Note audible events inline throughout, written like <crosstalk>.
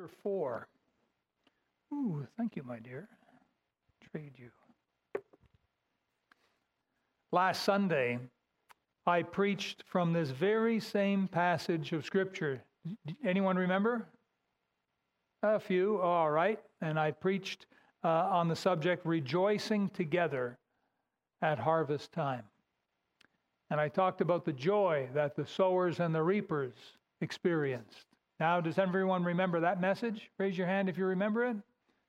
chapter 4. Ooh, thank you, my dear. Trade you. Last Sunday, I preached from this very same passage of Scripture. Anyone remember? A few, all right. And I preached uh, on the subject rejoicing together at harvest time. And I talked about the joy that the sowers and the reapers experienced. Now, does everyone remember that message? Raise your hand if you remember it.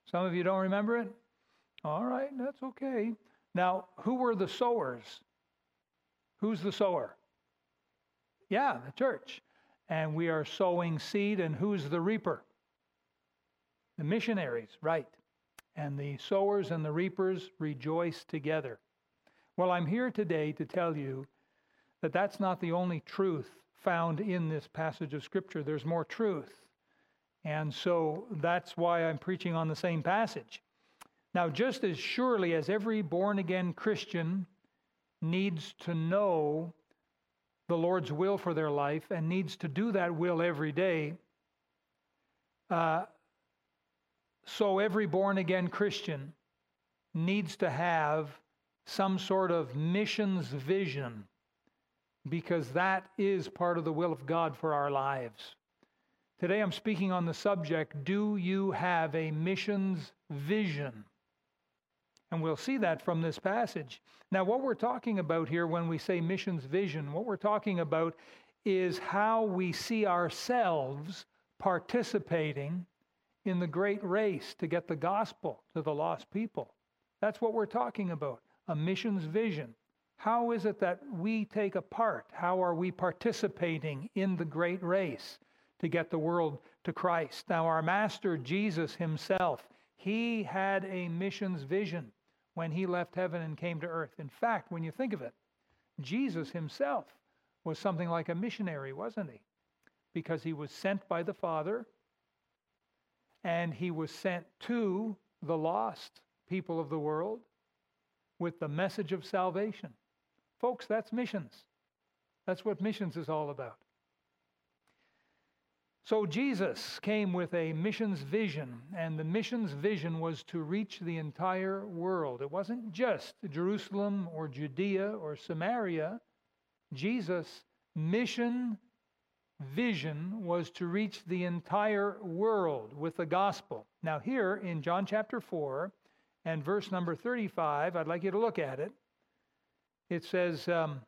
Some of you don't remember it. All right, that's okay. Now, who were the sowers? Who's the sower? Yeah, the church. And we are sowing seed, and who's the reaper? The missionaries, right. And the sowers and the reapers rejoice together. Well, I'm here today to tell you that that's not the only truth found in this passage of Scripture. There's more truth. And so that's why I'm preaching on the same passage. Now, just as surely as every born again Christian needs to know the Lord's will for their life and needs to do that will every day, uh, so every born again Christian needs to have some sort of missions vision because that is part of the will of God for our lives. Today I'm speaking on the subject Do you have a missions vision? And we'll see that from this passage. Now, what we're talking about here when we say missions vision, what we're talking about is how we see ourselves participating in the great race to get the gospel to the lost people. That's what we're talking about a missions vision. How is it that we take a part? How are we participating in the great race to get the world to Christ? Now, our Master Jesus himself, he had a missions vision when he left heaven and came to earth. In fact, when you think of it, Jesus himself was something like a missionary, wasn't he? Because he was sent by the Father and he was sent to the lost people of the world with the message of salvation. Folks, that's missions. That's what missions is all about. So Jesus came with a missions vision, and the missions vision was to reach the entire world. It wasn't just Jerusalem or Judea or Samaria. Jesus' mission vision was to reach the entire world with the gospel. Now, here in John chapter 4 and verse number 35, I'd like you to look at it. It says, um,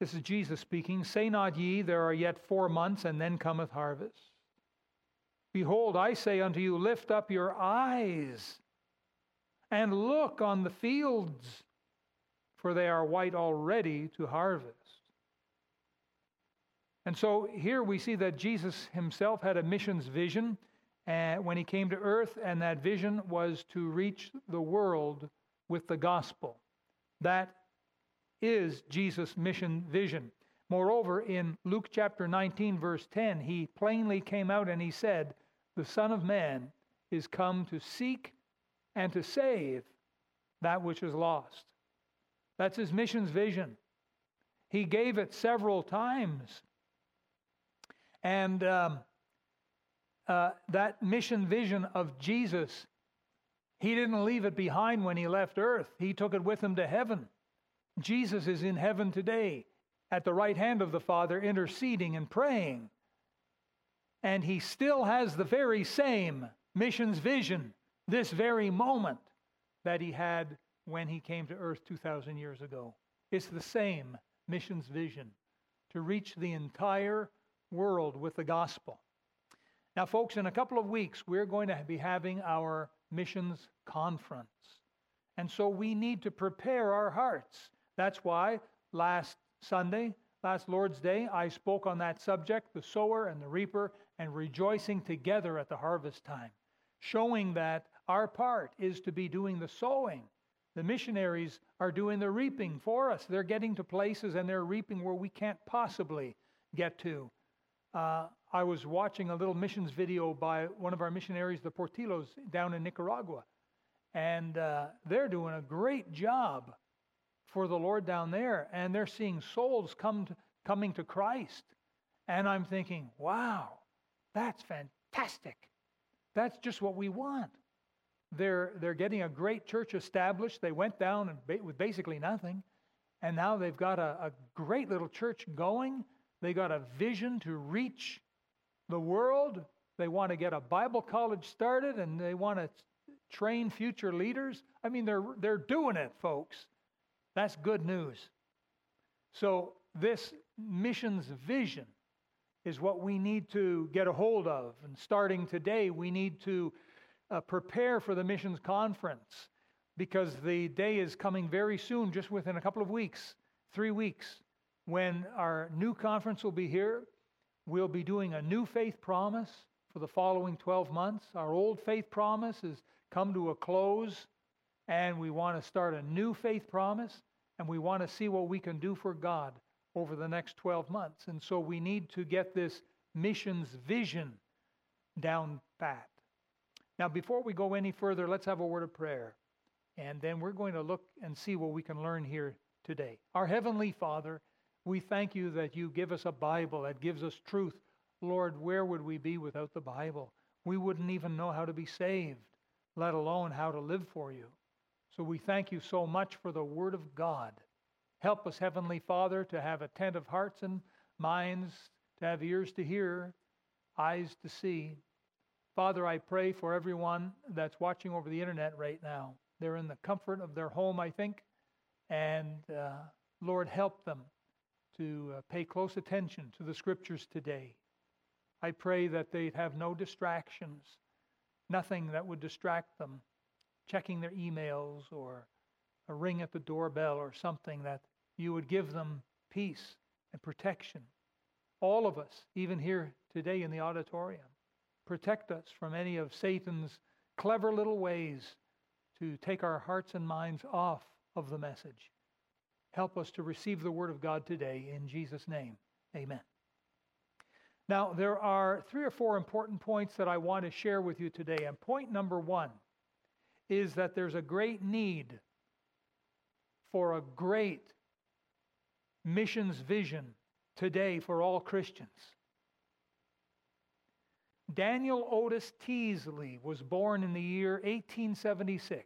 this is Jesus speaking. Say not ye, There are yet four months, and then cometh harvest. Behold, I say unto you, Lift up your eyes and look on the fields, for they are white already to harvest. And so here we see that Jesus himself had a missions vision uh, when he came to earth, and that vision was to reach the world with the gospel. That is Jesus' mission vision. Moreover, in Luke chapter 19, verse 10, he plainly came out and he said, The Son of Man is come to seek and to save that which is lost. That's his mission's vision. He gave it several times. And um, uh, that mission vision of Jesus, he didn't leave it behind when he left earth, he took it with him to heaven. Jesus is in heaven today at the right hand of the Father, interceding and praying. And he still has the very same missions vision this very moment that he had when he came to earth 2,000 years ago. It's the same missions vision to reach the entire world with the gospel. Now, folks, in a couple of weeks, we're going to be having our missions conference. And so we need to prepare our hearts that's why last Sunday, last Lord's Day, I spoke on that subject the sower and the reaper and rejoicing together at the harvest time, showing that our part is to be doing the sowing. The missionaries are doing the reaping for us. They're getting to places and they're reaping where we can't possibly get to. Uh, I was watching a little missions video by one of our missionaries, the Portillos, down in Nicaragua. And uh, they're doing a great job for the Lord down there, and they're seeing souls come to, coming to Christ. And I'm thinking, wow, that's fantastic. That's just what we want. They're, they're getting a great church established. They went down and with basically nothing, and now they've got a, a great little church going. They got a vision to reach the world. They want to get a Bible college started, and they want to train future leaders. I mean, they're, they're doing it, folks. That's good news. So, this missions vision is what we need to get a hold of. And starting today, we need to uh, prepare for the missions conference because the day is coming very soon, just within a couple of weeks, three weeks, when our new conference will be here. We'll be doing a new faith promise for the following 12 months. Our old faith promise has come to a close, and we want to start a new faith promise, and we want to see what we can do for God over the next 12 months. And so we need to get this missions vision down pat. Now, before we go any further, let's have a word of prayer. And then we're going to look and see what we can learn here today. Our Heavenly Father, we thank you that you give us a Bible that gives us truth. Lord, where would we be without the Bible? We wouldn't even know how to be saved, let alone how to live for you. So we thank you so much for the Word of God. Help us, Heavenly Father, to have attentive hearts and minds, to have ears to hear, eyes to see. Father, I pray for everyone that's watching over the internet right now. They're in the comfort of their home, I think. And uh, Lord, help them to uh, pay close attention to the scriptures today. I pray that they'd have no distractions, nothing that would distract them, checking their emails or a ring at the doorbell or something that you would give them peace and protection. All of us, even here today in the auditorium, protect us from any of Satan's clever little ways to take our hearts and minds off of the message. Help us to receive the Word of God today in Jesus' name. Amen. Now, there are three or four important points that I want to share with you today. And point number one is that there's a great need for a great missions vision today for all Christians. Daniel Otis Teasley was born in the year 1876.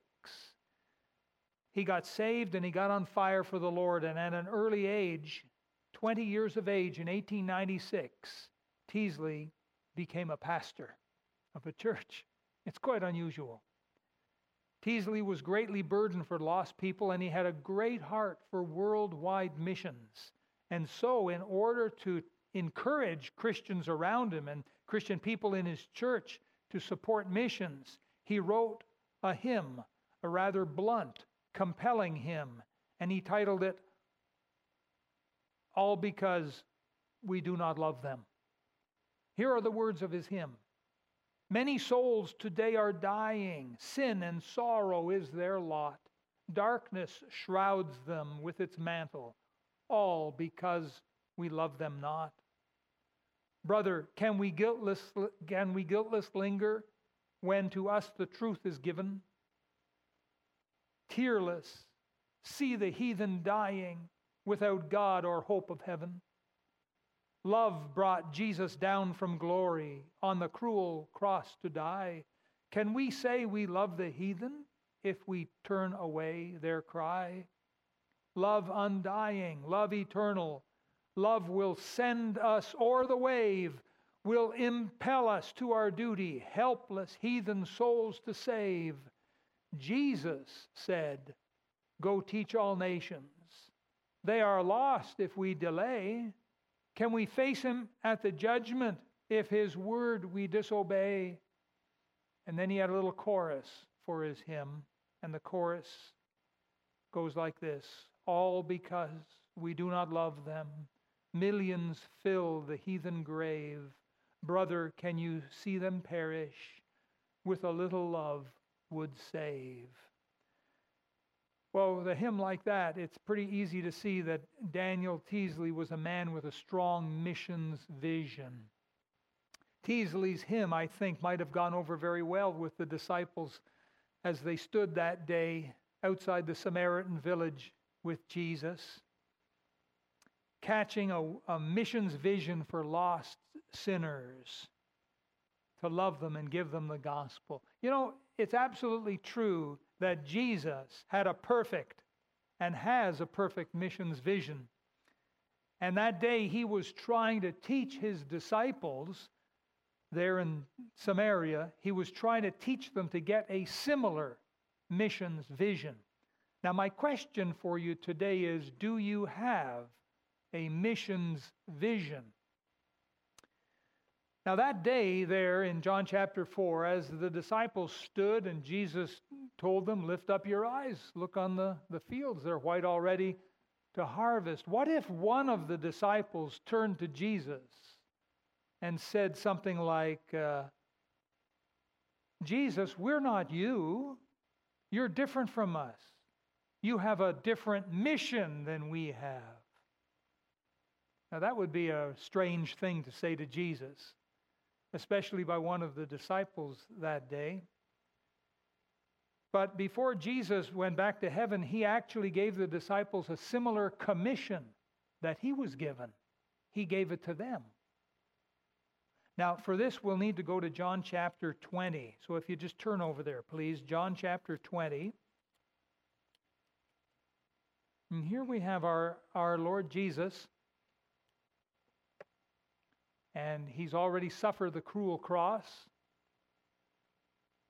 He got saved and he got on fire for the Lord, and at an early age, 20 years of age in 1896, Teasley became a pastor of a church. It's quite unusual. Teasley was greatly burdened for lost people, and he had a great heart for worldwide missions. And so, in order to encourage Christians around him and Christian people in his church to support missions, he wrote a hymn, a rather blunt, compelling hymn, and he titled it, All Because We Do Not Love Them. Here are the words of his hymn Many souls today are dying. Sin and sorrow is their lot. Darkness shrouds them with its mantle, all because we love them not. Brother, can we guiltless, can we guiltless linger when to us the truth is given? Tearless, see the heathen dying without God or hope of heaven. Love brought Jesus down from glory on the cruel cross to die. Can we say we love the heathen if we turn away their cry? Love undying, love eternal, love will send us o'er the wave, will impel us to our duty, helpless heathen souls to save. Jesus said, Go teach all nations. They are lost if we delay. Can we face him at the judgment if his word we disobey? And then he had a little chorus for his hymn, and the chorus goes like this All because we do not love them, millions fill the heathen grave. Brother, can you see them perish? With a little love would save. Well, with a hymn like that, it's pretty easy to see that Daniel Teasley was a man with a strong missions vision. Teasley's hymn, I think, might have gone over very well with the disciples as they stood that day outside the Samaritan village with Jesus, catching a, a missions vision for lost sinners. to love them and give them the gospel. You know, it's absolutely true that Jesus had a perfect and has a perfect missions vision. And that day he was trying to teach his disciples there in Samaria, he was trying to teach them to get a similar missions vision. Now, my question for you today is Do you have a missions vision? Now, that day there in John chapter 4, as the disciples stood and Jesus told them, Lift up your eyes, look on the, the fields, they're white already to harvest. What if one of the disciples turned to Jesus and said something like, uh, Jesus, we're not you. You're different from us. You have a different mission than we have. Now, that would be a strange thing to say to Jesus, especially by one of the disciples that day. But before Jesus went back to heaven, he actually gave the disciples a similar commission that he was given. He gave it to them. Now, for this, we'll need to go to John chapter 20. So if you just turn over there, please, John chapter 20. And here we have our, our Lord Jesus. And he's already suffered the cruel cross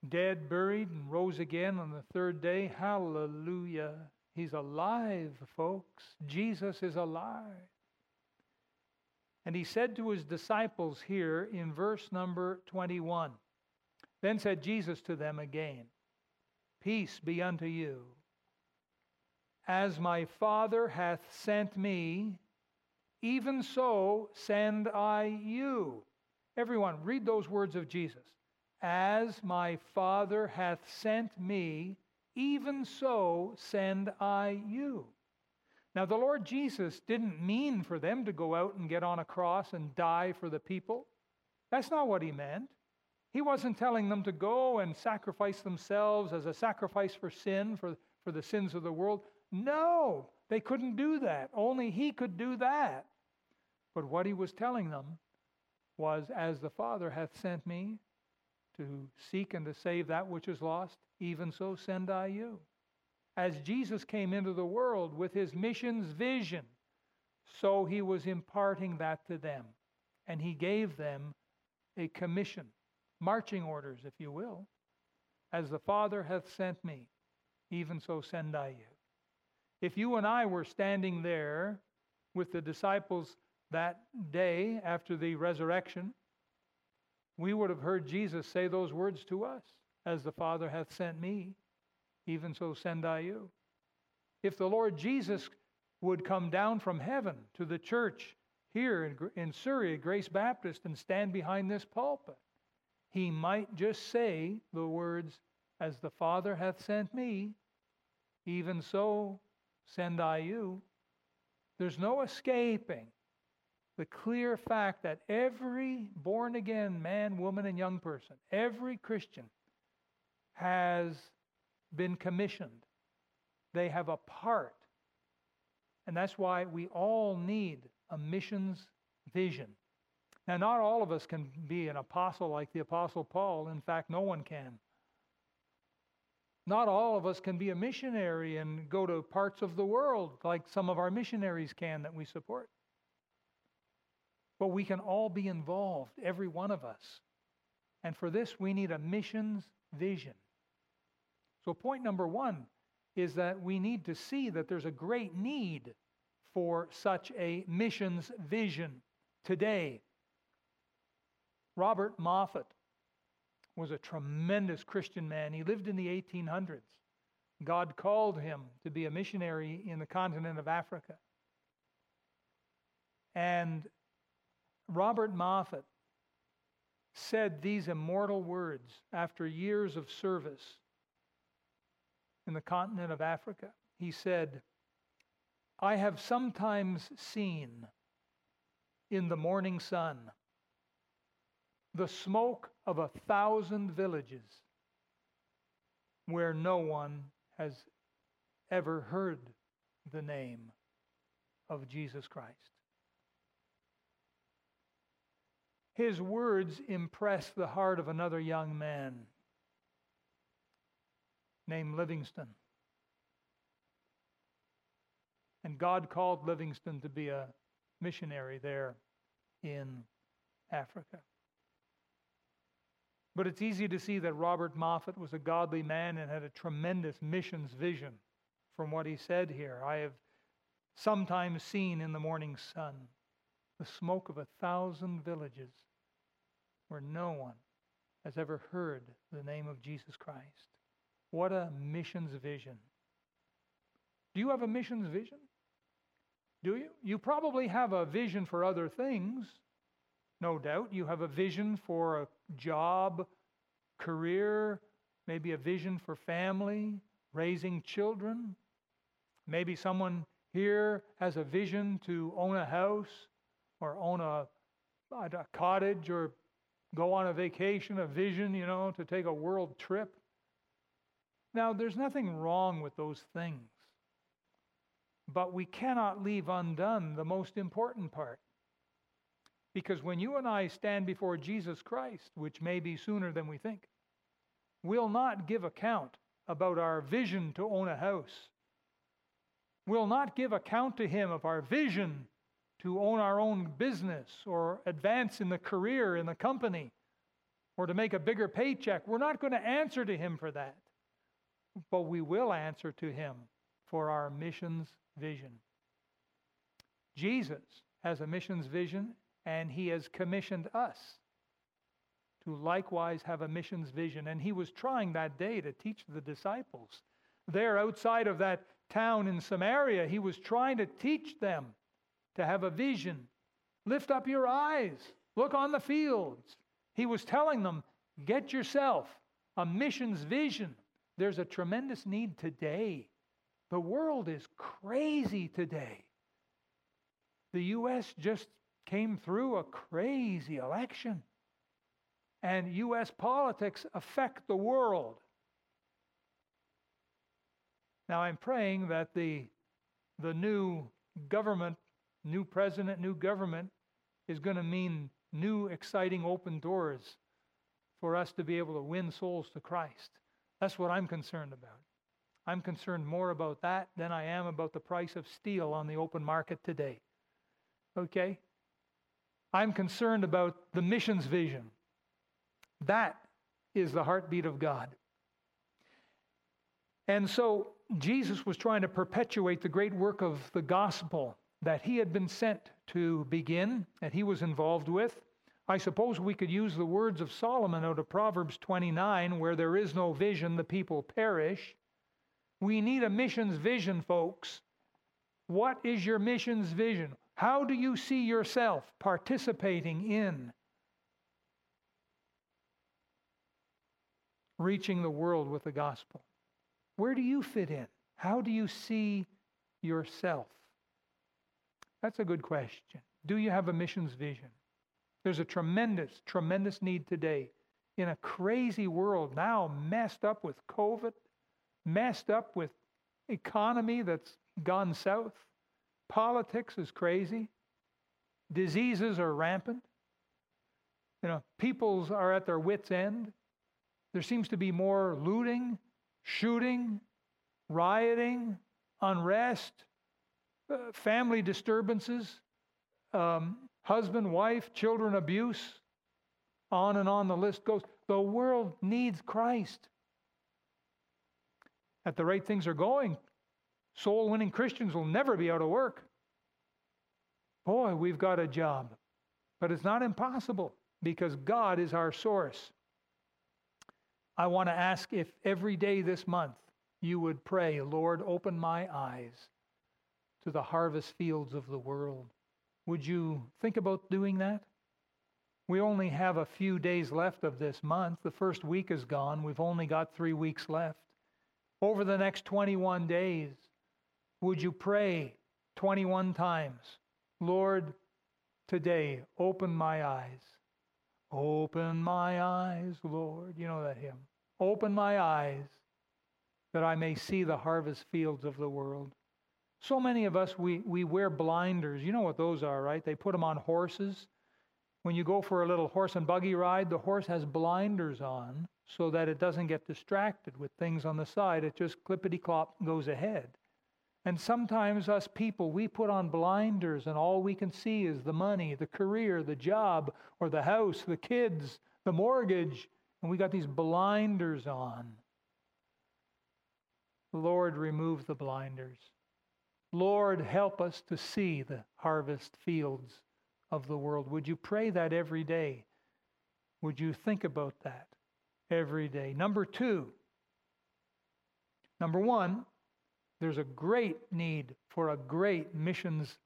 dead, buried, and rose again on the third day. Hallelujah. He's alive, folks. Jesus is alive. And he said to his disciples here in verse number 21 Then said Jesus to them again, Peace be unto you. As my Father hath sent me, even so send I you. Everyone, read those words of Jesus. As my Father hath sent me, even so send I you. Now, the Lord Jesus didn't mean for them to go out and get on a cross and die for the people. That's not what he meant. He wasn't telling them to go and sacrifice themselves as a sacrifice for sin, for, for the sins of the world. No, they couldn't do that. Only he could do that. But what he was telling them was, As the Father hath sent me, to seek and to save that which is lost, even so send I you. As Jesus came into the world with his missions vision, so he was imparting that to them. And he gave them a commission, marching orders, if you will. As the Father hath sent me, even so send I you. If you and I were standing there with the disciples that day after the resurrection, we would have heard Jesus say those words to us As the Father hath sent me, even so send I you. If the Lord Jesus would come down from heaven to the church here in, Surrey, Grace Baptist, and stand behind this pulpit, he might just say the words, As the Father hath sent me, even so send I you. There's no escaping the clear fact that every born again man, woman, and young person, every Christian, has been commissioned. They have a part. And that's why we all need a missions vision. Now, not all of us can be an apostle like the Apostle Paul. In fact, no one can. Not all of us can be a missionary and go to parts of the world like some of our missionaries can that we support. But we can all be involved, every one of us. And for this, we need a missions vision. So, point number one is that we need to see that there's a great need for such a missions vision today. Robert Moffat was a tremendous Christian man. He lived in the 1800s. God called him to be a missionary in the continent of Africa. And Robert Moffat said these immortal words after years of service in the continent of Africa. He said, I have sometimes seen in the morning sun the smoke of a thousand villages where no one has ever heard the name of Jesus Christ. his words impressed the heart of another young man named Livingstone. And God called Livingstone to be a missionary there in Africa. But it's easy to see that Robert Moffat was a godly man and had a tremendous missions vision from what he said here. I have sometimes seen in the morning sun the smoke of a thousand villages where no one has ever heard the name of Jesus Christ. What a missions vision. Do you have a missions vision? Do you? You probably have a vision for other things, no doubt. You have a vision for a job, career, maybe a vision for family, raising children. Maybe someone here has a vision to own a house or own a, a cottage or go on a vacation, a vision, you know, to take a world trip. Now, there's nothing wrong with those things. But we cannot leave undone the most important part. Because when you and I stand before Jesus Christ, which may be sooner than we think, we'll not give account about our vision to own a house. We'll not give account to Him of our vision to own our own business or advance in the career in the company or to make a bigger paycheck. We're not going to answer to Him for that. But we will answer to Him for our missions vision. Jesus has a missions vision, and he has commissioned us to likewise have a missions vision. And he was trying that day to teach the disciples. There, outside of that town in Samaria, he was trying to teach them to have a vision. Lift up your eyes, look on the fields. He was telling them, get yourself a missions vision. There's a tremendous need today the world is crazy today. The U.S. just came through a crazy election, and U.S. politics affect the world. Now, I'm praying that the, the new government, new president, new government is going to mean new, exciting, open doors for us to be able to win souls to Christ. That's what I'm concerned about. I'm concerned more about that than I am about the price of steel on the open market today. Okay? I'm concerned about the missions vision. That is the heartbeat of God. And so Jesus was trying to perpetuate the great work of the gospel that he had been sent to begin, that he was involved with. I suppose we could use the words of Solomon out of Proverbs 29 where there is no vision, the people perish. We need a missions vision, folks. What is your missions vision? How do you see yourself participating in reaching the world with the gospel? Where do you fit in? How do you see yourself? That's a good question. Do you have a missions vision? There's a tremendous, tremendous need today in a crazy world now messed up with COVID messed up with economy that's gone south. Politics is crazy. Diseases are rampant. You know, peoples are at their wits' end. There seems to be more looting, shooting, rioting, unrest, uh, family disturbances, um, husband, wife, children abuse. On and on the list goes. The world needs Christ at the rate things are going, soul winning Christians will never be out of work. Boy, we've got a job. But it's not impossible because God is our source. I want to ask if every day this month you would pray, Lord, open my eyes to the harvest fields of the world. Would you think about doing that? We only have a few days left of this month. The first week is gone. We've only got three weeks left over the next 21 days, would you pray 21 times, Lord, today open my eyes. Open my eyes, Lord. You know that hymn. Open my eyes that I may see the harvest fields of the world. So many of us, we, we wear blinders. You know what those are, right? They put them on horses when you go for a little horse and buggy ride, the horse has blinders on so that it doesn't get distracted with things on the side. It just clippity clop goes ahead. And sometimes, us people, we put on blinders, and all we can see is the money, the career, the job, or the house, the kids, the mortgage, and we got these blinders on. Lord, remove the blinders. Lord, help us to see the harvest fields of the world. Would you pray that every day? Would you think about that every day? Number two, number one, there's a great need for a great missions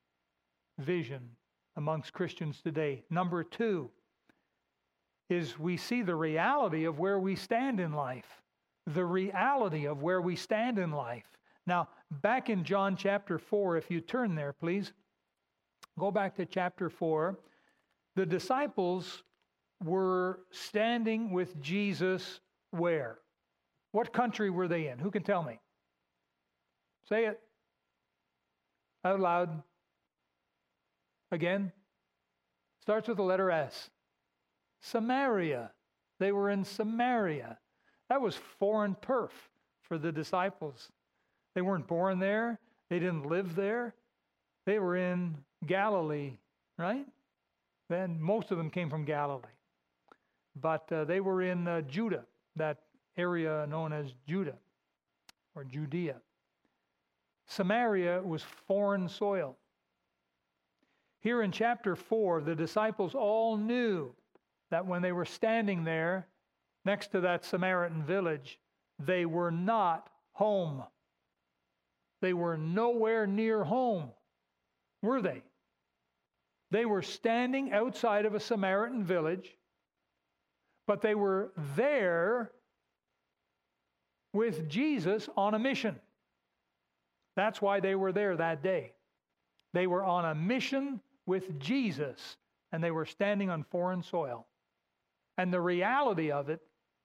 vision amongst Christians today. Number two is we see the reality of where we stand in life. The reality of where we stand in life. Now, back in John chapter 4, if you turn there, please, go back to chapter 4. The disciples were standing with Jesus where? What country were they in? Who can tell me? Say it out loud. Again. Starts with the letter S. Samaria. They were in Samaria. That was foreign turf for the disciples. They weren't born there, they didn't live there. They were in Galilee, right? Then most of them came from Galilee. But uh, they were in uh, Judah, that area known as Judah or Judea. Samaria was foreign soil. Here in chapter 4, the disciples all knew that when they were standing there next to that Samaritan village, they were not home. They were nowhere near home, were they? They were standing outside of a Samaritan village, but they were there with Jesus on a mission. That's why they were there that day. They were on a mission with Jesus, and they were standing on foreign soil. And the reality of it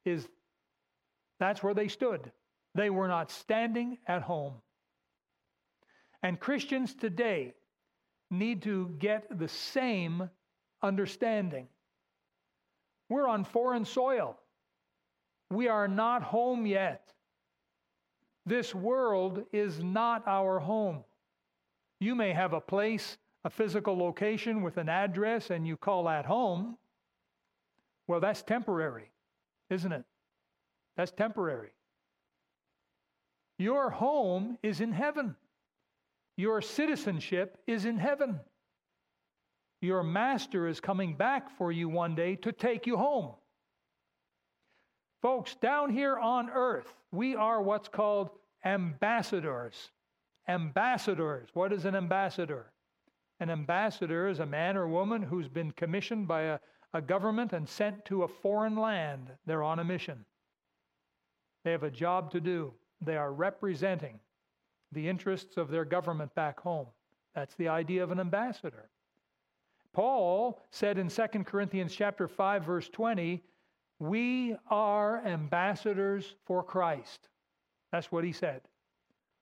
is that's where they stood. They were not standing at home. And Christians today need to get the same understanding. We're on foreign soil. We are not home yet. This world is not our home. You may have a place, a physical location with an address, and you call that home. Well, that's temporary, isn't it? That's temporary. Your home is in heaven. Your citizenship is in heaven. Your master is coming back for you one day to take you home. Folks, down here on earth, we are what's called ambassadors. Ambassadors. What is an ambassador? An ambassador is a man or woman who's been commissioned by a, a government and sent to a foreign land. They're on a mission. They have a job to do. They are representing the interests of their government back home. That's the idea of an ambassador. Paul said in 2 Corinthians chapter 5 verse 20, "We are ambassadors for Christ." That's what he said.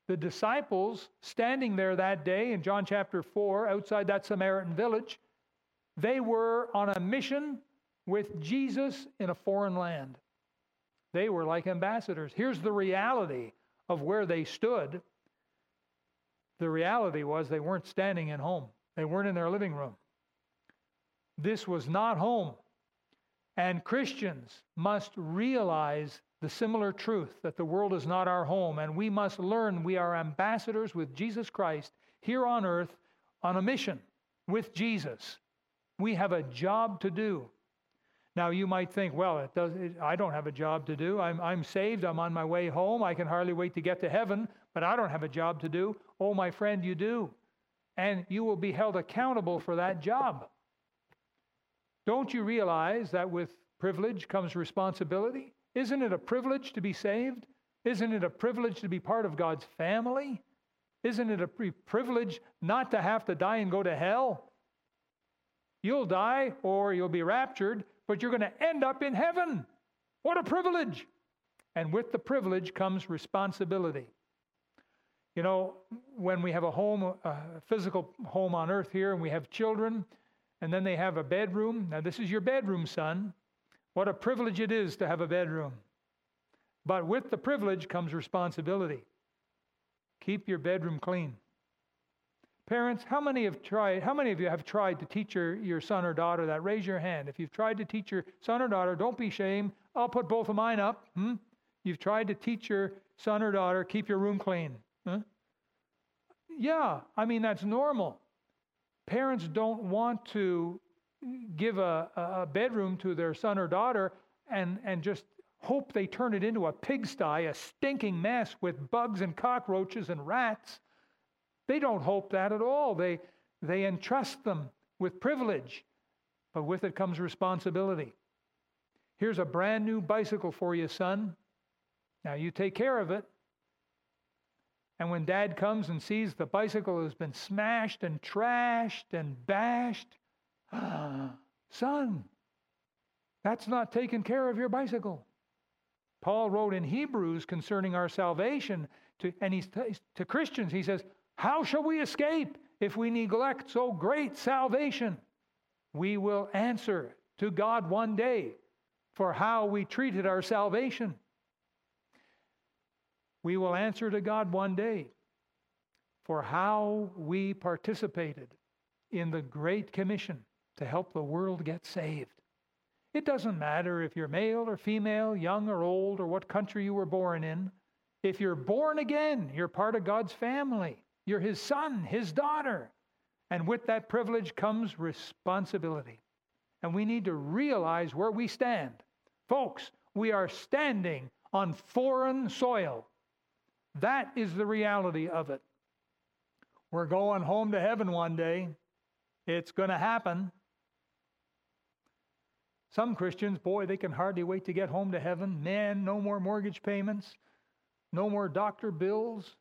The disciples standing there that day in John chapter 4 outside that Samaritan village, they were on a mission with Jesus in a foreign land. They were like ambassadors. Here's the reality of where they stood. The reality was they weren't standing in home, they weren't in their living room. This was not home. And Christians must realize the similar truth that the world is not our home, and we must learn we are ambassadors with Jesus Christ here on earth on a mission with Jesus. We have a job to do. Now, you might think, well, it does, it, I don't have a job to do. I'm, I'm saved. I'm on my way home. I can hardly wait to get to heaven, but I don't have a job to do. Oh, my friend, you do. And you will be held accountable for that job. Don't you realize that with privilege comes responsibility? Isn't it a privilege to be saved? Isn't it a privilege to be part of God's family? Isn't it a privilege not to have to die and go to hell? You'll die or you'll be raptured, but you're going to end up in heaven. What a privilege! And with the privilege comes responsibility. You know, when we have a home, a physical home on earth here, and we have children, and then they have a bedroom. Now, this is your bedroom, son. What a privilege it is to have a bedroom. But with the privilege comes responsibility. Keep your bedroom clean. Parents, how many have tried, how many of you have tried to teach your, your son or daughter that? Raise your hand. If you've tried to teach your son or daughter, don't be ashamed. I'll put both of mine up. Hmm? You've tried to teach your son or daughter, keep your room clean. Huh? Yeah, I mean, that's normal. Parents don't want to give a, a bedroom to their son or daughter and, and just hope they turn it into a pigsty, a stinking mess with bugs and cockroaches and rats. They don't hope that at all. They, they entrust them with privilege, but with it comes responsibility. Here's a brand new bicycle for you, son. Now you take care of it. And when dad comes and sees the bicycle has been smashed and trashed and bashed, <gasps> son, that's not taking care of your bicycle. Paul wrote in Hebrews concerning our salvation, to, and he's to Christians, he says, How shall we escape if we neglect so great salvation? We will answer to God one day for how we treated our salvation. We will answer to God one day for how we participated in the Great Commission to help the world get saved. It doesn't matter if you're male or female, young or old, or what country you were born in. If you're born again, you're part of God's family. You're His son, His daughter. And with that privilege comes responsibility. And we need to realize where we stand. Folks, we are standing on foreign soil. That is the reality of it. We're going home to heaven one day. It's going to happen. Some Christians, boy, they can hardly wait to get home to heaven. Man, no more mortgage payments, no more doctor bills,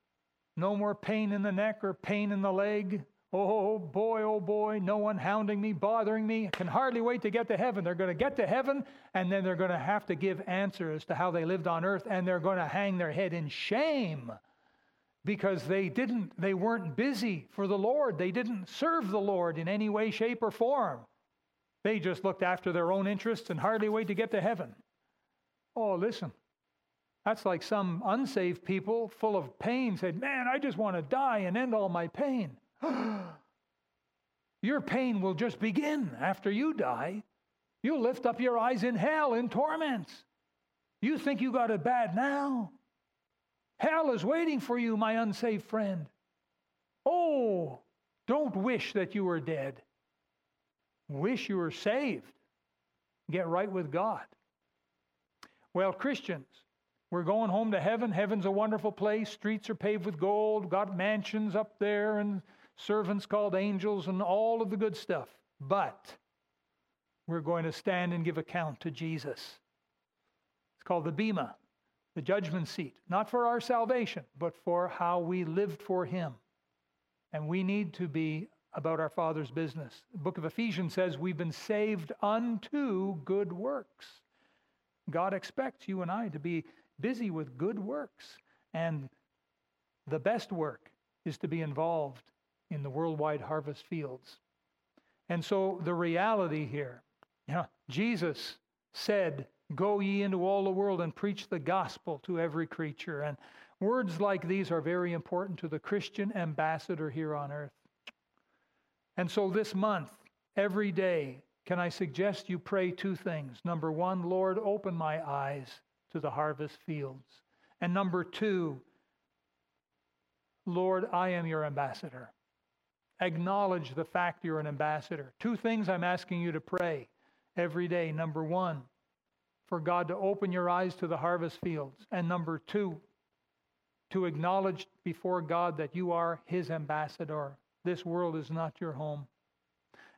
no more pain in the neck or pain in the leg. Oh boy, oh boy, no one hounding me, bothering me. Can hardly wait to get to heaven. They're going to get to heaven and then they're going to have to give answers to how they lived on earth and they're going to hang their head in shame because they didn't they weren't busy for the Lord. They didn't serve the Lord in any way shape or form. They just looked after their own interests and hardly wait to get to heaven. Oh, listen. That's like some unsaved people full of pain said, Man, I just want to die and end all my pain. <gasps> your pain will just begin after you die. You'll lift up your eyes in hell in torments. You think you got it bad now? Hell is waiting for you, my unsaved friend. Oh, don't wish that you were dead wish you were saved, get right with God. Well, Christians, we're going home to heaven. Heaven's a wonderful place. Streets are paved with gold, got mansions up there, and servants called angels, and all of the good stuff. But we're going to stand and give account to Jesus. It's called the Bema, the judgment seat, not for our salvation, but for how we lived for Him. And we need to be about our Father's business. The book of Ephesians says we've been saved unto good works. God expects you and I to be busy with good works. And the best work is to be involved in the worldwide harvest fields. And so the reality here, Jesus said, Go ye into all the world and preach the gospel to every creature. And words like these are very important to the Christian ambassador here on earth. And so this month, every day, can I suggest you pray two things? Number one, Lord, open my eyes to the harvest fields. And number two, Lord, I am your ambassador. Acknowledge the fact you're an ambassador. Two things I'm asking you to pray every day. Number one, for God to open your eyes to the harvest fields. And number two, to acknowledge before God that you are his ambassador. This world is not your home.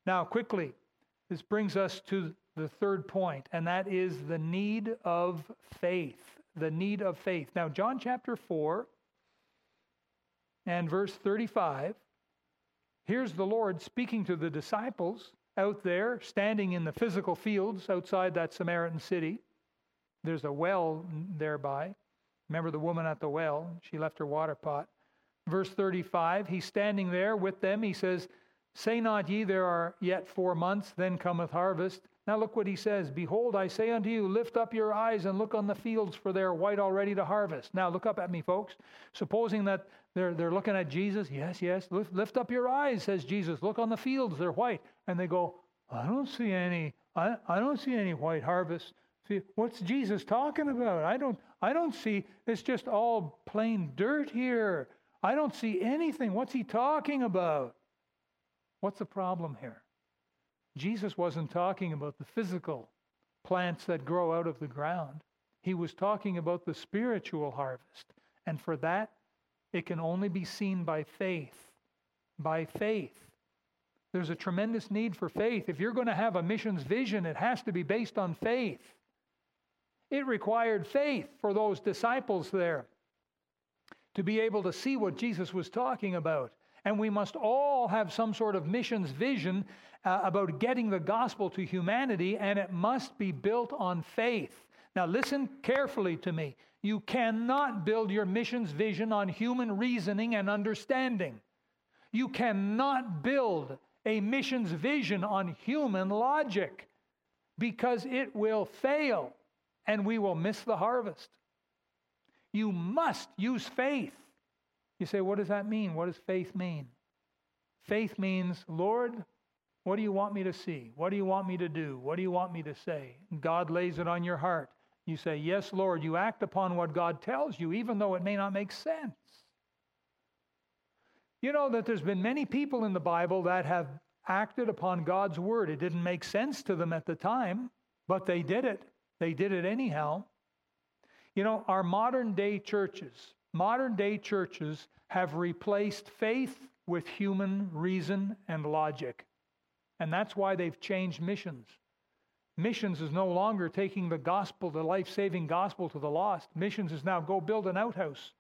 Now, quickly, this brings us to the third point, and that is the need of faith. The need of faith. Now, John chapter 4 and verse 35, here's the Lord speaking to the disciples out there, standing in the physical fields outside that Samaritan city. There's a well thereby. Remember the woman at the well? She left her water pot verse 35, he's standing there with them. He says, Say not ye, there are yet four months, then cometh harvest. Now look what he says Behold, I say unto you, lift up your eyes and look on the fields, for they are white already to harvest. Now look up at me, folks. Supposing that they're, they're looking at Jesus, yes, yes, lift, lift up your eyes, says Jesus. Look on the fields, they're white. And they go, I don't see any, I, I don't see any white harvest. See, what's Jesus talking about? I don't, I don't see, it's just all plain dirt here. I don't see anything. What's he talking about? What's the problem here? Jesus wasn't talking about the physical plants that grow out of the ground. He was talking about the spiritual harvest. And for that, it can only be seen by faith. By faith. There's a tremendous need for faith. If you're going to have a missions vision, it has to be based on faith. It required faith for those disciples there to be able to see what Jesus was talking about. And we must all have some sort of missions vision uh, about getting the gospel to humanity, and it must be built on faith. Now, listen carefully to me. You cannot build your missions vision on human reasoning and understanding. You cannot build a missions vision on human logic because it will fail and we will miss the harvest. You must use faith. You say, what does that mean? What does faith mean? Faith means, Lord, what do you want me to see? What do you want me to do? What do you want me to say? God lays it on your heart. You say, Yes, Lord. You act upon what God tells you, even though it may not make sense. You know that there's been many people in the Bible that have acted upon God's word. It didn't make sense to them at the time, but they did it. They did it anyhow. You know, our modern day churches, modern day churches have replaced faith with human reason and logic. And that's why they've changed missions. Missions is no longer taking the gospel, the life saving gospel to the lost. Missions is now go build an outhouse,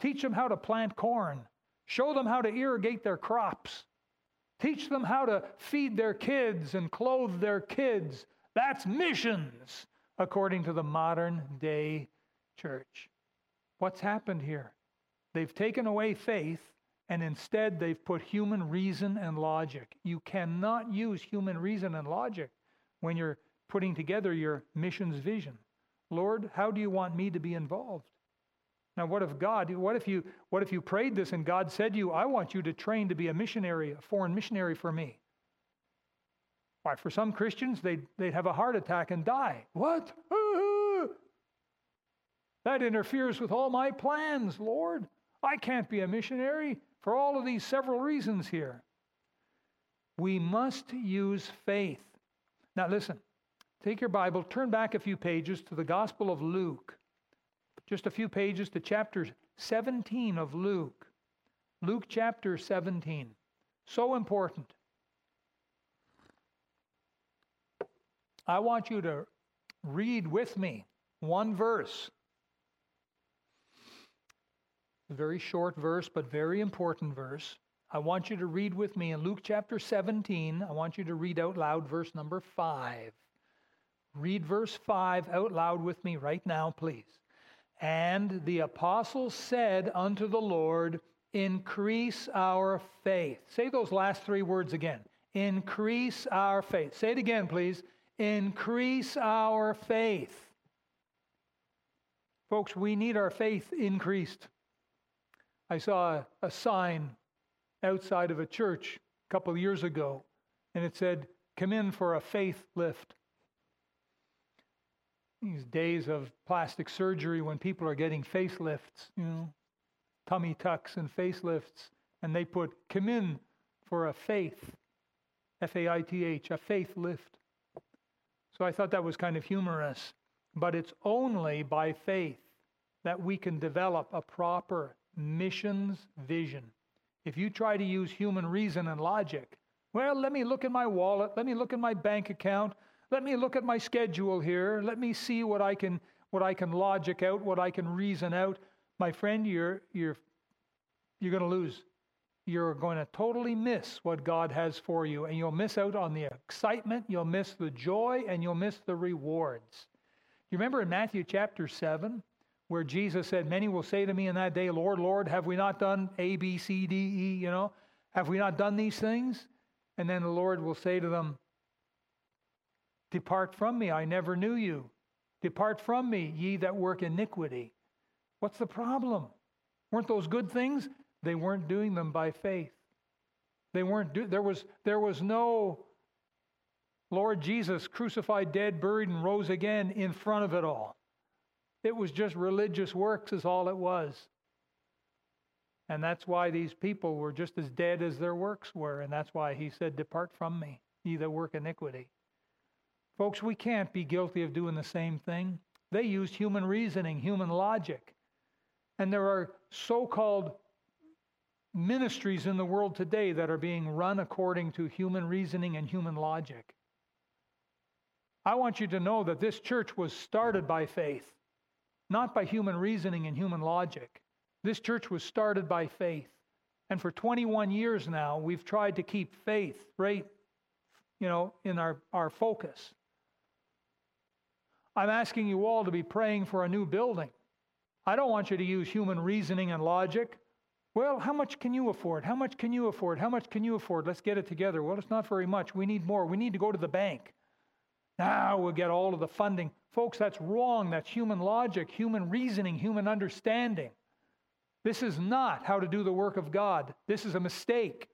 teach them how to plant corn, show them how to irrigate their crops, teach them how to feed their kids and clothe their kids. That's missions according to the modern day church. What's happened here? They've taken away faith and instead they've put human reason and logic. You cannot use human reason and logic when you're putting together your missions vision. Lord, how do you want me to be involved? Now, what if God, what if you, what if you prayed this and God said to you, I want you to train to be a missionary, a foreign missionary for me? Why, for some Christians, they'd, they'd have a heart attack and die. What? That interferes with all my plans, Lord. I can't be a missionary for all of these several reasons here. We must use faith. Now, listen, take your Bible, turn back a few pages to the Gospel of Luke, just a few pages to chapter 17 of Luke. Luke chapter 17. So important. I want you to read with me one verse a very short verse, but very important verse. I want you to read with me in Luke chapter 17. I want you to read out loud verse number 5. Read verse 5 out loud with me right now, please. And the apostles said unto the Lord, Increase our faith. Say those last three words again. Increase our faith. Say it again, please. Increase our faith. Folks, we need our faith increased. I saw a, a sign outside of a church a couple years ago, and it said, Come in for a faith lift. These days of plastic surgery when people are getting facelifts, you know, tummy tucks and facelifts, and they put, Come in for a faith, F A I T H, a faith lift. So I thought that was kind of humorous. But it's only by faith that we can develop a proper missions vision. If you try to use human reason and logic, well, let me look at my wallet, let me look at my bank account, let me look at my schedule here, let me see what I can what I can logic out, what I can reason out. My friend, you're you're you're going to lose. You're going to totally miss what God has for you, and you'll miss out on the excitement, you'll miss the joy, and you'll miss the rewards. You remember in Matthew chapter 7, where Jesus said, Many will say to me in that day, Lord, Lord, have we not done A, B, C, D, E, you know? Have we not done these things? And then the Lord will say to them, Depart from me, I never knew you. Depart from me, ye that work iniquity. What's the problem? Weren't those good things? They weren't doing them by faith. They weren't do, there was there was no Lord Jesus crucified, dead, buried, and rose again in front of it all. It was just religious works, is all it was. And that's why these people were just as dead as their works were. And that's why he said, Depart from me, ye that work iniquity. Folks, we can't be guilty of doing the same thing. They used human reasoning, human logic. And there are so called ministries in the world today that are being run according to human reasoning and human logic. I want you to know that this church was started by faith, not by human reasoning and human logic. This church was started by faith. And for 21 years now, we've tried to keep faith right, you know, in our, our focus. I'm asking you all to be praying for a new building. I don't want you to use human reasoning and logic. Well, how much can you afford? How much can you afford? How much can you afford? Let's get it together. Well, it's not very much. We need more. We need to go to the bank. Now we'll get all of the funding. Folks, that's wrong. That's human logic, human reasoning, human understanding. This is not how to do the work of God. This is a mistake.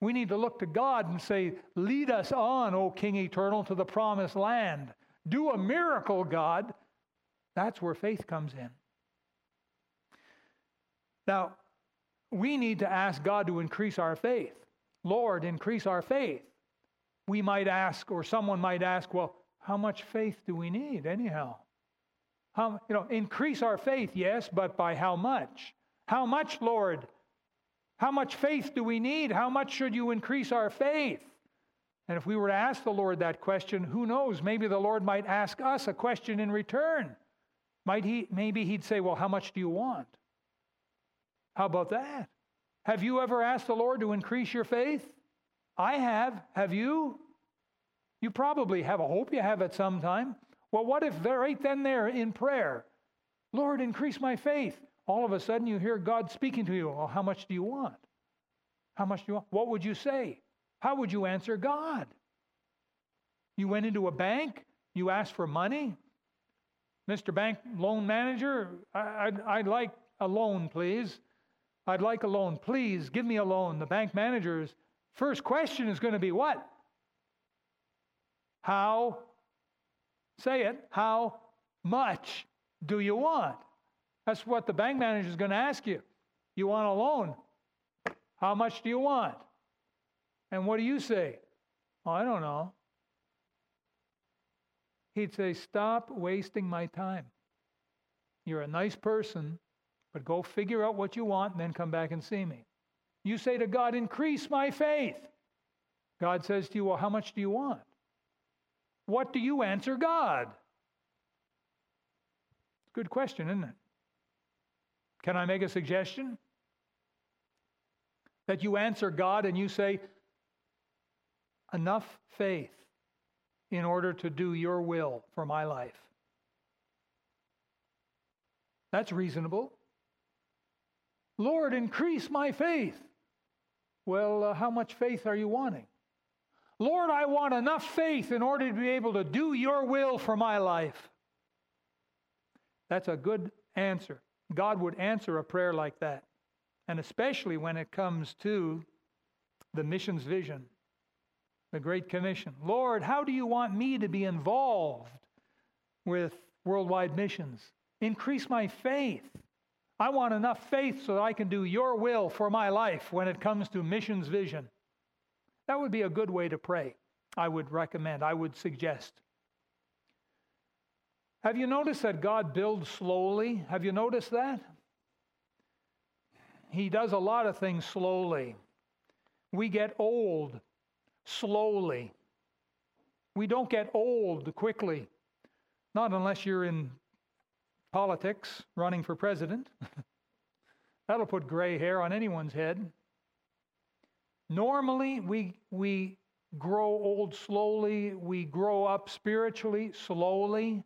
We need to look to God and say, Lead us on, O King Eternal, to the promised land. Do a miracle, God. That's where faith comes in. Now, we need to ask God to increase our faith. Lord, increase our faith. We might ask, or someone might ask, well, how much faith do we need anyhow? How, you know, increase our faith, yes, but by how much? How much, Lord? How much faith do we need? How much should you increase our faith? And if we were to ask the Lord that question, who knows? Maybe the Lord might ask us a question in return. Might he maybe he'd say, "Well, how much do you want?" How about that? Have you ever asked the Lord to increase your faith? I have. Have you? You probably have. I hope you have at some time. Well, what if right then there in prayer? Lord, increase my faith. All of a sudden you hear God speaking to you. How much do you want? How much do you want? What would you say? How would you answer God? You went into a bank, you asked for money. Mr. Bank Loan Manager, I, would I'd like a loan, please. I'd like a loan. Please give me a loan. The bank manager's first question is going to be what? How, say it, how much do you want? That's what the bank manager is going to ask you. You want a loan? How much do you want? And what do you say? Oh, I don't know. He'd say, Stop wasting my time. You're a nice person, but go figure out what you want and then come back and see me. You say to God, Increase my faith. God says to you, Well, how much do you want? What do you answer God? Good question, isn't it? Can I make a suggestion? That you answer God and you say, enough faith in order to do your will for my life. That's reasonable. Lord, increase my faith. Well, uh, how much faith are you wanting? Lord, I want enough faith in order to be able to do your will for my life. That's a good answer. God would answer a prayer like that, and especially when it comes to the missions vision the Great Commission. Lord, how do you want me to be involved with worldwide missions? Increase my faith. I want enough faith so that I can do your will for my life when it comes to missions vision. That would be a good way to pray. I would recommend, I would suggest. Have you noticed that God builds slowly? Have you noticed that? He does a lot of things slowly. We get old slowly. We don't get old quickly, not unless you're in politics running for president. <laughs> That'll put gray hair on anyone's head. Normally, we, we grow old slowly, we grow up spiritually slowly.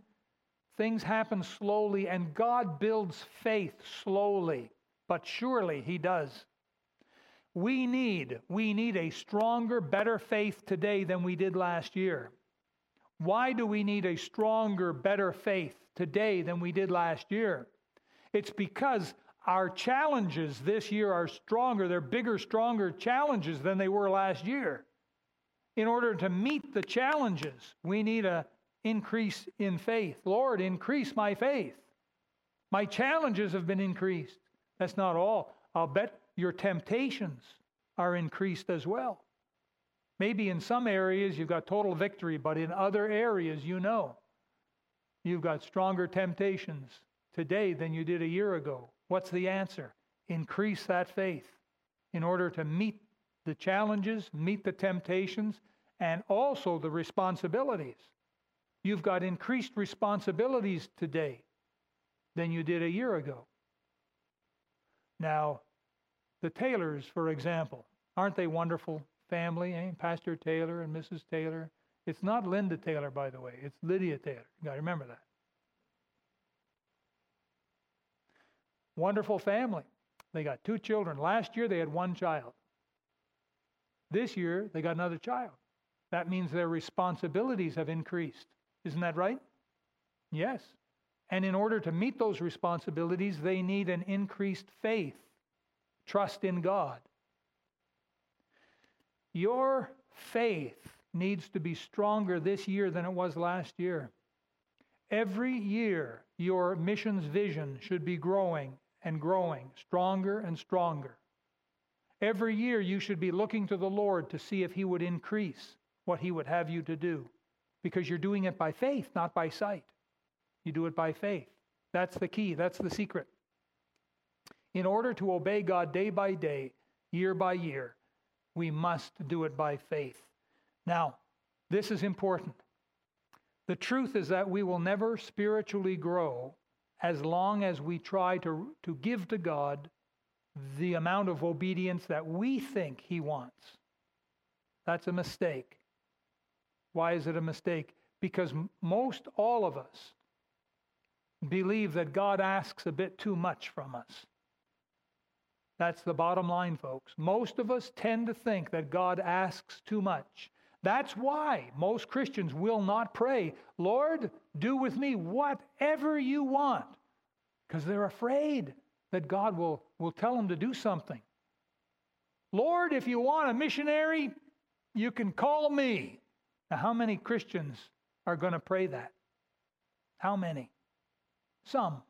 Things happen slowly, and God builds faith slowly, but surely He does. We need, we need a stronger, better faith today than we did last year. Why do we need a stronger, better faith today than we did last year? It's because our challenges this year are stronger. They're bigger, stronger challenges than they were last year. In order to meet the challenges, we need an increase in faith. Lord, increase my faith. My challenges have been increased. That's not all. I'll bet your temptations are increased as well. Maybe in some areas you've got total victory, but in other areas you know you've got stronger temptations today than you did a year ago. What's the answer? Increase that faith in order to meet the challenges, meet the temptations, and also the responsibilities. You've got increased responsibilities today than you did a year ago. Now, the Taylors, for example, aren't they wonderful family? Eh? Pastor Taylor and Mrs. Taylor. It's not Linda Taylor, by the way. It's Lydia Taylor. You got to remember that. Wonderful family. They got two children. Last year they had one child. This year they got another child. That means their responsibilities have increased. Isn't that right? Yes. And in order to meet those responsibilities, they need an increased faith, trust in God. Your faith needs to be stronger this year than it was last year. Every year, your missions vision should be growing and growing, stronger and stronger. Every year, you should be looking to the Lord to see if He would increase what He would have you to do, because you're doing it by faith, not by sight. You do it by faith. That's the key, that's the secret. In order to obey God day by day, year by year, we must do it by faith. Now, this is important. The truth is that we will never spiritually grow as long as we try to, to give to God the amount of obedience that we think He wants. That's a mistake. Why is it a mistake? Because most all of us believe that God asks a bit too much from us. That's the bottom line, folks. Most of us tend to think that God asks too much. That's why most Christians will not pray, Lord, do with me whatever you want, because they're afraid that God will, will tell them to do something. Lord, if you want a missionary, you can call me. Now, how many Christians are going to pray that? How many? Some.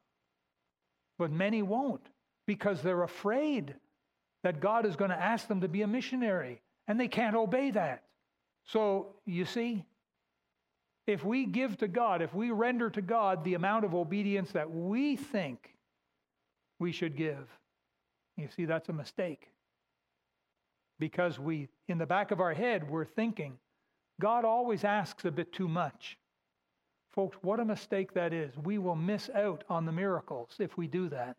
But many won't because they're afraid that God is going to ask them to be a missionary and they can't obey that. So, you see, if we give to God, if we render to God the amount of obedience that we think we should give, you see, that's a mistake. Because we, in the back of our head, we're thinking, God always asks a bit too much. Folks, what a mistake that is. We will miss out on the miracles if we do that.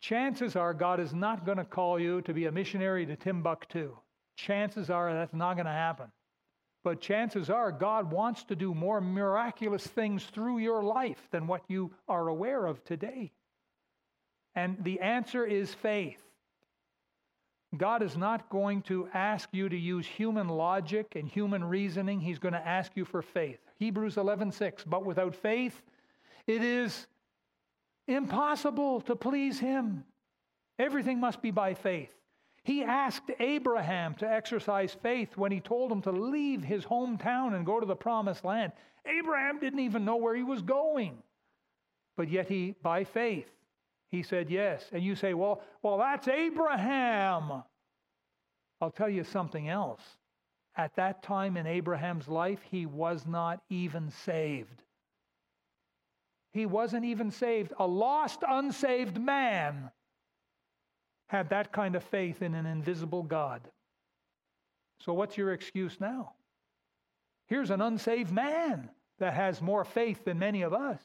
Chances are God is not going to call you to be a missionary to Timbuktu chances are that's not going to happen. But chances are God wants to do more miraculous things through your life than what you are aware of today. And the answer is faith. God is not going to ask you to use human logic and human reasoning. He's going to ask you for faith. Hebrews 11:6, but without faith it is impossible to please him. Everything must be by faith. He asked Abraham to exercise faith when he told him to leave his hometown and go to the promised land. Abraham didn't even know where he was going. But yet he by faith he said yes. And you say, "Well, well that's Abraham." I'll tell you something else. At that time in Abraham's life, he was not even saved. He wasn't even saved. A lost, unsaved man had that kind of faith in an invisible God. So, what's your excuse now? Here's an unsaved man that has more faith than many of us.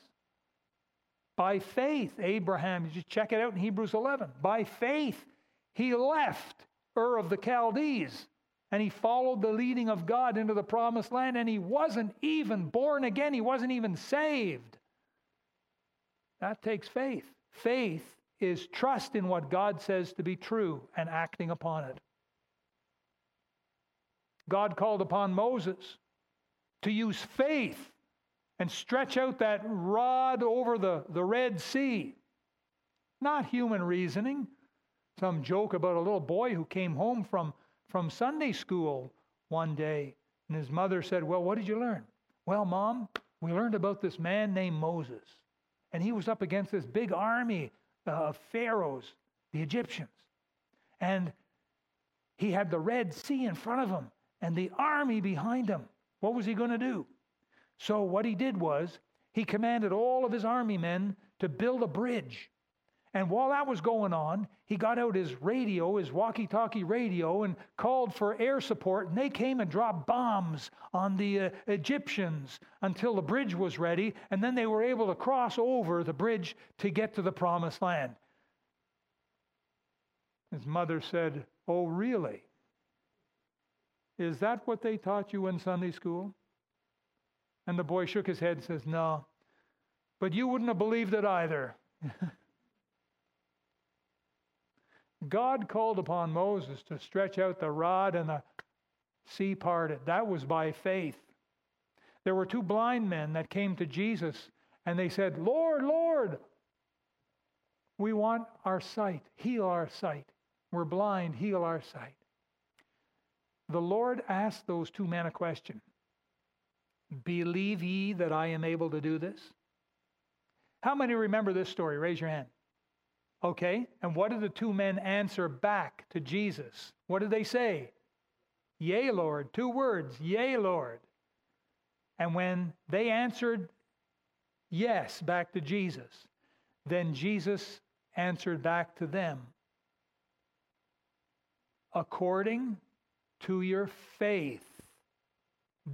By faith, Abraham, you just check it out in Hebrews 11. By faith, he left Ur of the Chaldees and he followed the leading of God into the promised land and he wasn't even born again. He wasn't even saved. That takes faith. Faith is trust in what God says to be true and acting upon it. God called upon Moses to use faith and stretch out that rod over the, the Red Sea. Not human reasoning. Some joke about a little boy who came home from, from Sunday school one day, and his mother said, Well, what did you learn? Well, Mom, we learned about this man named Moses, and he was up against this big army uh, of pharaohs, the Egyptians. And he had the Red Sea in front of him and the army behind him. What was he going to do? So, what he did was he commanded all of his army men to build a bridge. And while that was going on, he got out his radio, his walkie talkie radio, and called for air support. And they came and dropped bombs on the uh, Egyptians until the bridge was ready. And then they were able to cross over the bridge to get to the promised land. His mother said, Oh, really? Is that what they taught you in Sunday school? And the boy shook his head and says, No. But you wouldn't have believed it either. <laughs> God called upon Moses to stretch out the rod and the sea parted. That was by faith. There were two blind men that came to Jesus and they said, Lord, Lord, we want our sight. Heal our sight. We're blind. Heal our sight. The Lord asked those two men a question Believe ye that I am able to do this? How many remember this story? Raise your hand. Okay, and what did the two men answer back to Jesus? What did they say? Yea, Lord. Two words, Yea, Lord. And when they answered yes back to Jesus, then Jesus answered back to them according to your faith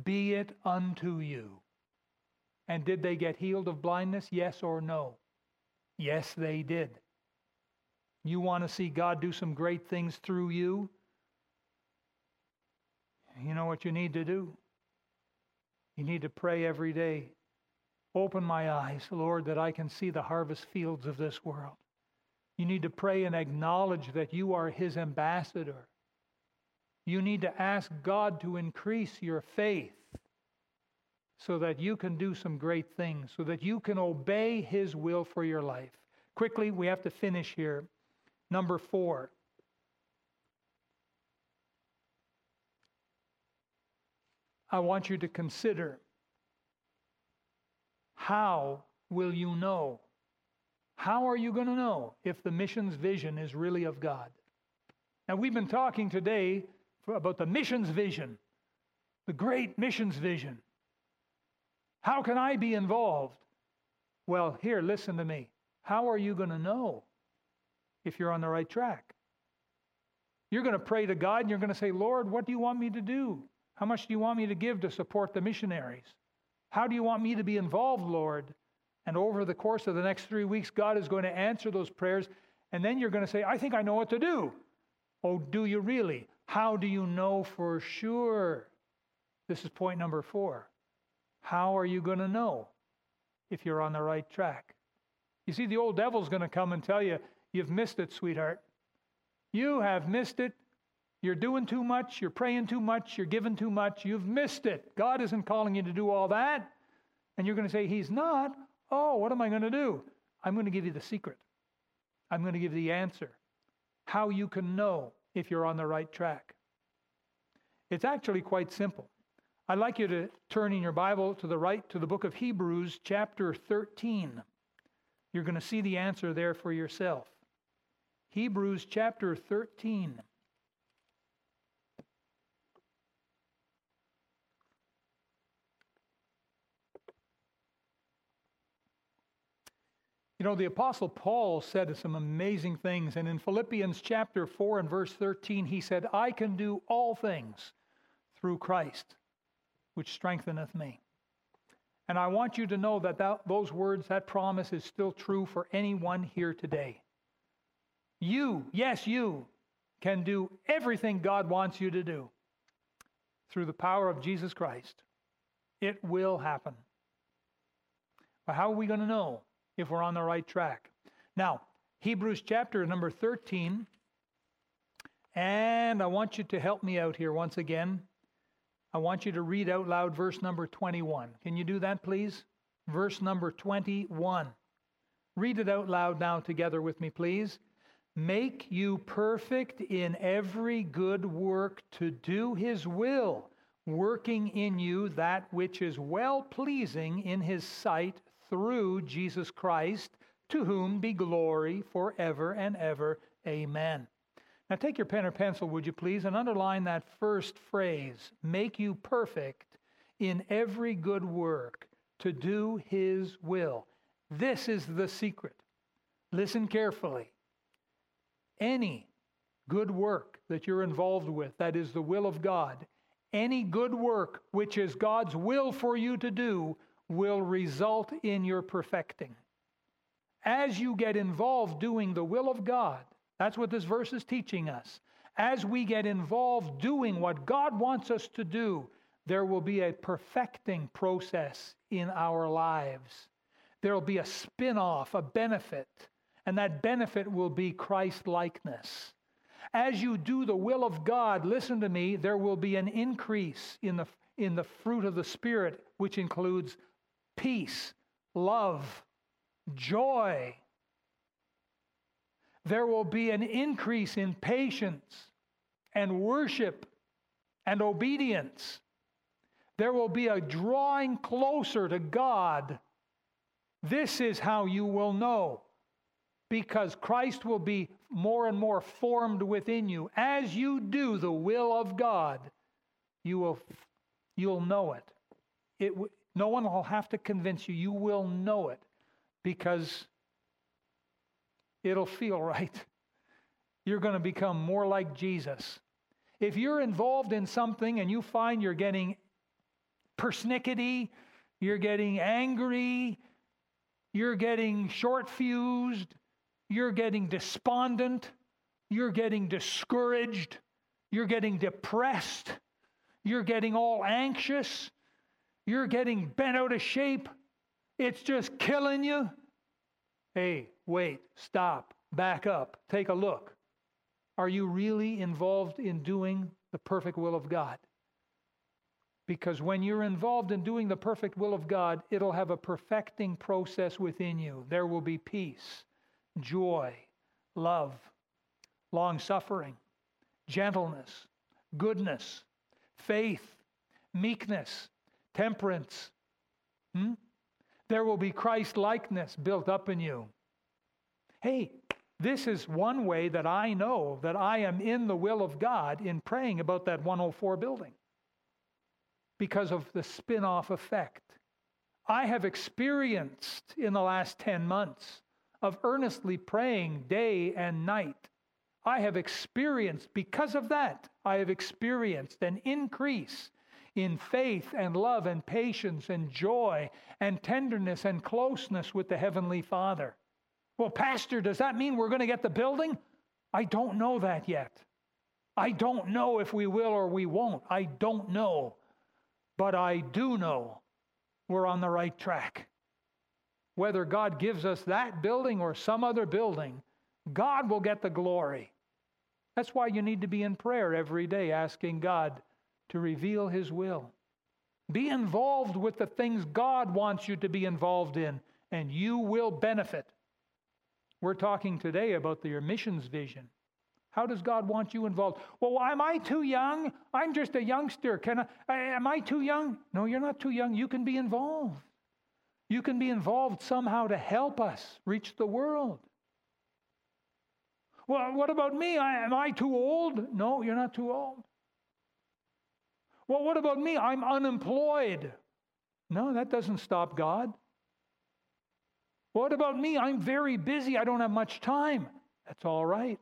be it unto you. And did they get healed of blindness? Yes or no? Yes, they did. You want to see God do some great things through you? You know what you need to do? You need to pray every day. Open my eyes, Lord, that I can see the harvest fields of this world. You need to pray and acknowledge that you are His ambassador. You need to ask God to increase your faith so that you can do some great things, so that you can obey His will for your life. Quickly, we have to finish here. Number four. I want you to consider how will you know? How are you going to know if the missions vision is really of God? Now, we've been talking today about the missions vision, the great missions vision. How can I be involved? Well, here, listen to me. How are you going to know if you're on the right track? You're going to pray to God and you're going to say, Lord, what do you want me to do? How much do you want me to give to support the missionaries? How do you want me to be involved, Lord? And over the course of the next three weeks, God is going to answer those prayers. And then you're going to say, I think I know what to do. Oh, do you really? How do you know for sure? This is point number four. How are you going to know if you're on the right track? You see, the old devil's going to come and tell you, You've missed it, sweetheart. You have missed it. You're doing too much. You're praying too much. You're giving too much. You've missed it. God isn't calling you to do all that. And you're going to say, He's not. Oh, what am I going to do? I'm going to give you the secret. I'm going to give you the answer. How you can know if you're on the right track. It's actually quite simple. I'd like you to turn in your Bible to the right to the book of Hebrews, chapter 13. You're going to see the answer there for yourself. Hebrews chapter 13. You know, the Apostle Paul said some amazing things. And in Philippians chapter 4 and verse 13, he said, I can do all things through Christ, which strengtheneth me. And I want you to know that, that those words, that promise is still true for anyone here today. You, yes, you, can do everything God wants you to do through the power of Jesus Christ. It will happen. But how are we going to know? if we're on the right track. Now, Hebrews chapter number 13. And I want you to help me out here once again. I want you to read out loud verse number 21. Can you do that, please? Verse number 21. Read it out loud now together with me, please. Make you perfect in every good work to do his will, working in you that which is well pleasing in his sight through Jesus Christ, to whom be glory forever and ever. Amen. Now take your pen or pencil, would you please, and underline that first phrase make you perfect in every good work to do his will. This is the secret. Listen carefully. Any good work that you're involved with, that is the will of God, any good work which is God's will for you to do, will result in your perfecting. As you get involved doing the will of God, that's what this verse is teaching us. As we get involved doing what God wants us to do, there will be a perfecting process in our lives. There will be a spin off, a benefit, and that benefit will be Christ likeness. As you do the will of God, listen to me, there will be an increase in the, in the fruit of the Spirit, which includes peace, love, joy. There will be an increase in patience and worship and obedience. There will be a drawing closer to God. This is how you will know because Christ will be more and more formed within you. As you do the will of God, you will you'll know it. It no one will have to convince you. You will know it because it'll feel right. <laughs> You're going to become more like Jesus. If you're involved in something and you find you're getting persnickety, you're getting angry, you're getting short fused, you're getting despondent, you're getting discouraged, you're getting depressed, you're getting all anxious, you're getting bent out of shape, it's just killing you. Hey, wait, stop, back up, take a look. Are you really involved in doing the perfect will of God? Because when you're involved in doing the perfect will of God, it'll have a perfecting process within you. There will be peace, joy, love, long suffering, gentleness, goodness, faith, meekness, temperance. Hmm? There will be Christ likeness built up in you. Hey, this is one way that I know that I am in the will of God in praying about that 104 building because of the spin off effect. I have experienced in the last 10 months of earnestly praying day and night. I have experienced, because of that, I have experienced an increase in faith and love and patience and joy and tenderness and closeness with the Heavenly Father. Well, Pastor, does that mean we're going to get the building? I don't know that yet. I don't know if we will or we won't. I don't know. But I do know we're on the right track. Whether God gives us that building or some other building, God will get the glory. That's why you need to be in prayer every day, asking God to reveal His will. Be involved with the things God wants you to be involved in, and you will benefit. We're talking today about your missions vision. How does God want you involved? Well, am I too young? I'm just a youngster. Can I, am I too young? No, you're not too young. You can be involved. You can be involved somehow to help us reach the world. Well, what about me? I, am I too old? No, you're not too old. Well, what about me? I'm unemployed. No, that doesn't stop God. What about me? I'm very busy. I don't have much time. That's all right.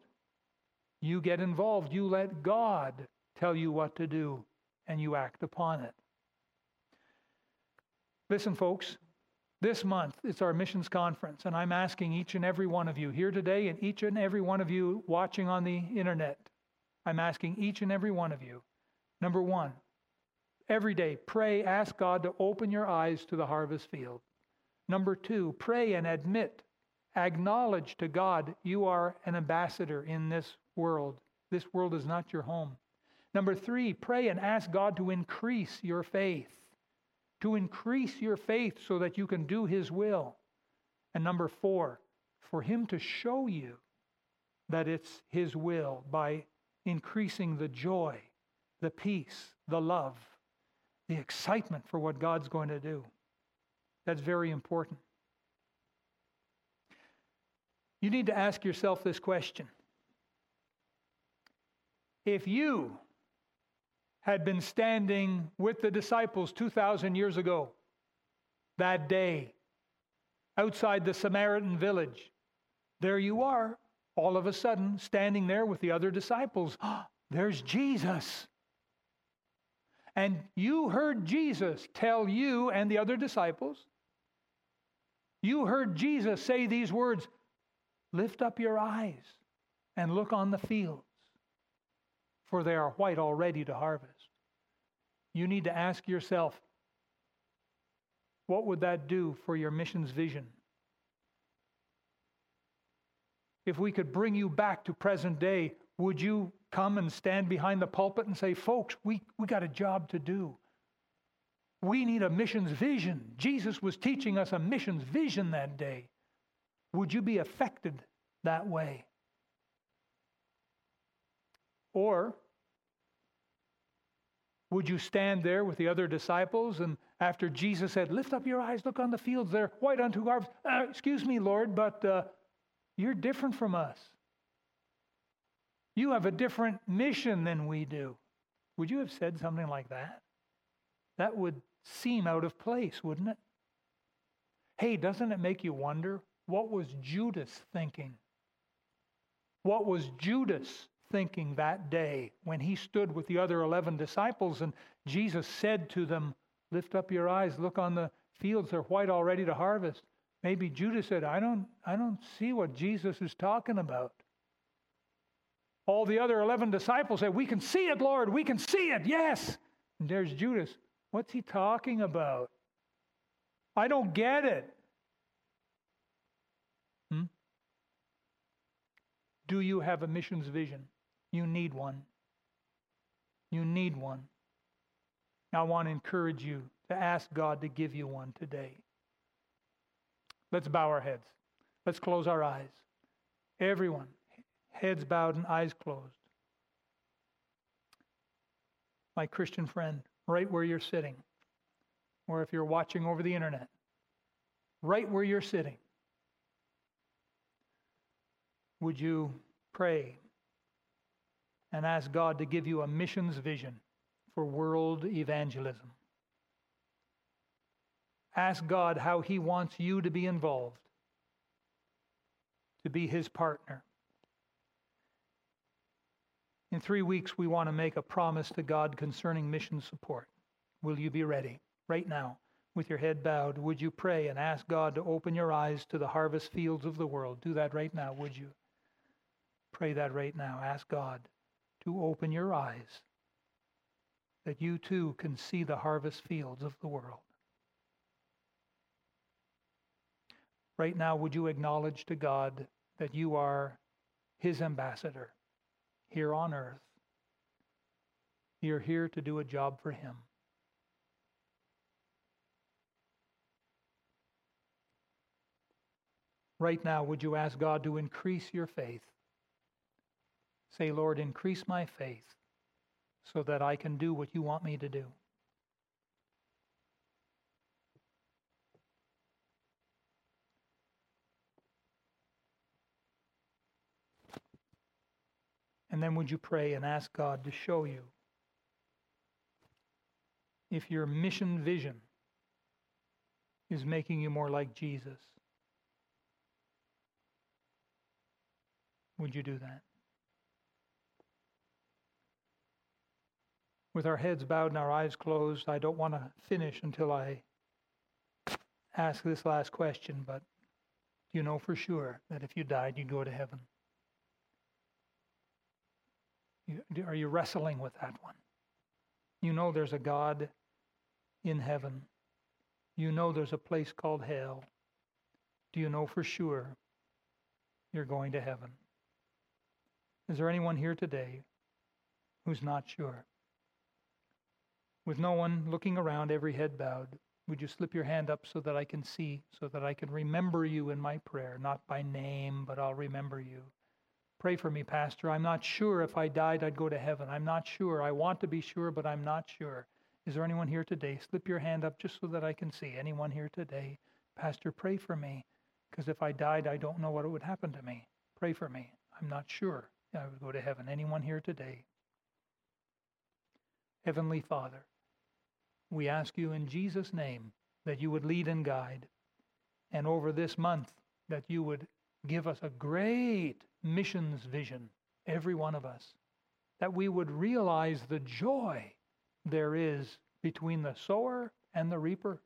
You get involved. You let God tell you what to do, and you act upon it. Listen, folks, this month, it's our missions conference, and I'm asking each and every one of you here today and each and every one of you watching on the internet, I'm asking each and every one of you, number one, every day, pray, ask God to open your eyes to the harvest field. Number two, pray and admit acknowledge to God you are an ambassador in this world. This world is not your home. Number three, pray and ask God to increase your faith, to increase your faith so that you can do His will. And number four, for Him to show you that it's His will by increasing the joy, the peace, the love, the excitement for what God's going to do. That's very important. You need to ask yourself this question. If you had been standing with the disciples 2,000 years ago, that day, outside the Samaritan village, there you are, all of a sudden, standing there with the other disciples. <gasps> there's Jesus. And you heard Jesus tell you and the other disciples, you heard Jesus say these words Lift up your eyes and look on the fields, for they are white already to harvest. You need to ask yourself, what would that do for your mission's vision? If we could bring you back to present day, would you come and stand behind the pulpit and say, folks, we, we got a job to do? We need a missions vision. Jesus was teaching us a missions vision that day. Would you be affected that way? Or would you stand there with the other disciples and after Jesus said, Lift up your eyes, look on the fields they're white unto harvest. Uh, excuse me, Lord, but uh, you're different from us. You have a different mission than we do. Would you have said something like that? That would seem out of place, wouldn't it? Hey, doesn't it make you wonder what was Judas thinking? What was Judas thinking that day when he stood with the other 11 disciples and Jesus said to them, Lift up your eyes, look on the fields, they're white already to harvest. Maybe Judas said, I don't, I don't see what Jesus is talking about. All the other 11 disciples said, We can see it, Lord, we can see it, yes. And there's Judas. What's he talking about? I don't get it. Hmm? Do you have a missions vision? You need one. You need one. I want to encourage you to ask God to give you one today. Let's bow our heads. Let's close our eyes. Everyone, heads bowed and eyes closed. My Christian friend, right where you're sitting, or if you're watching over the internet, right where you're sitting, would you pray and ask God to give you a missions vision for world evangelism? Ask God how He wants you to be involved, to be His partner. In three weeks, we want to make a promise to God concerning mission support. Will you be ready right now with your head bowed? Would you pray and ask God to open your eyes to the harvest fields of the world? Do that right now, would you? Pray that right now. Ask God to open your eyes that you too can see the harvest fields of the world. Right now, would you acknowledge to God that you are His ambassador here on earth? You're here to do a job for Him. Right now, would you ask God to increase your faith? Say, Lord, increase my faith so that I can do what you want me to do. And then would you pray and ask God to show you if your mission vision is making you more like Jesus? Would you do that? With our heads bowed and our eyes closed, I don't want to finish until I ask this last question, but do you know for sure that if you died, you'd go to heaven? Are you wrestling with that one? You know there's a God in heaven. You know there's a place called hell. Do you know for sure you're going to heaven. Is there anyone here today who's not sure? With no one looking around, every head bowed, would you slip your hand up so that I can see, so that I can remember you in my prayer, not by name, but I'll remember you. Pray for me, Pastor. I'm not sure if I died, I'd go to heaven. I'm not sure. I want to be sure, but I'm not sure. Is there anyone here today? Slip your hand up just so that I can see. Anyone here today? Pastor, pray for me, because if I died, I don't know what would happen to me. Pray for me. I'm not sure I would go to heaven. Anyone here today? Heavenly Father, we ask you in Jesus' name that you would lead and guide. And over this month, that you would give us a great missions vision, every one of us, that we would realize the joy there is between the sower and the reaper,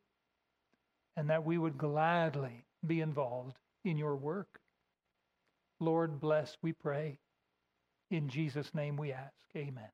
and that we would gladly be involved in your work. Lord, bless, we pray. In Jesus' name we ask. Amen.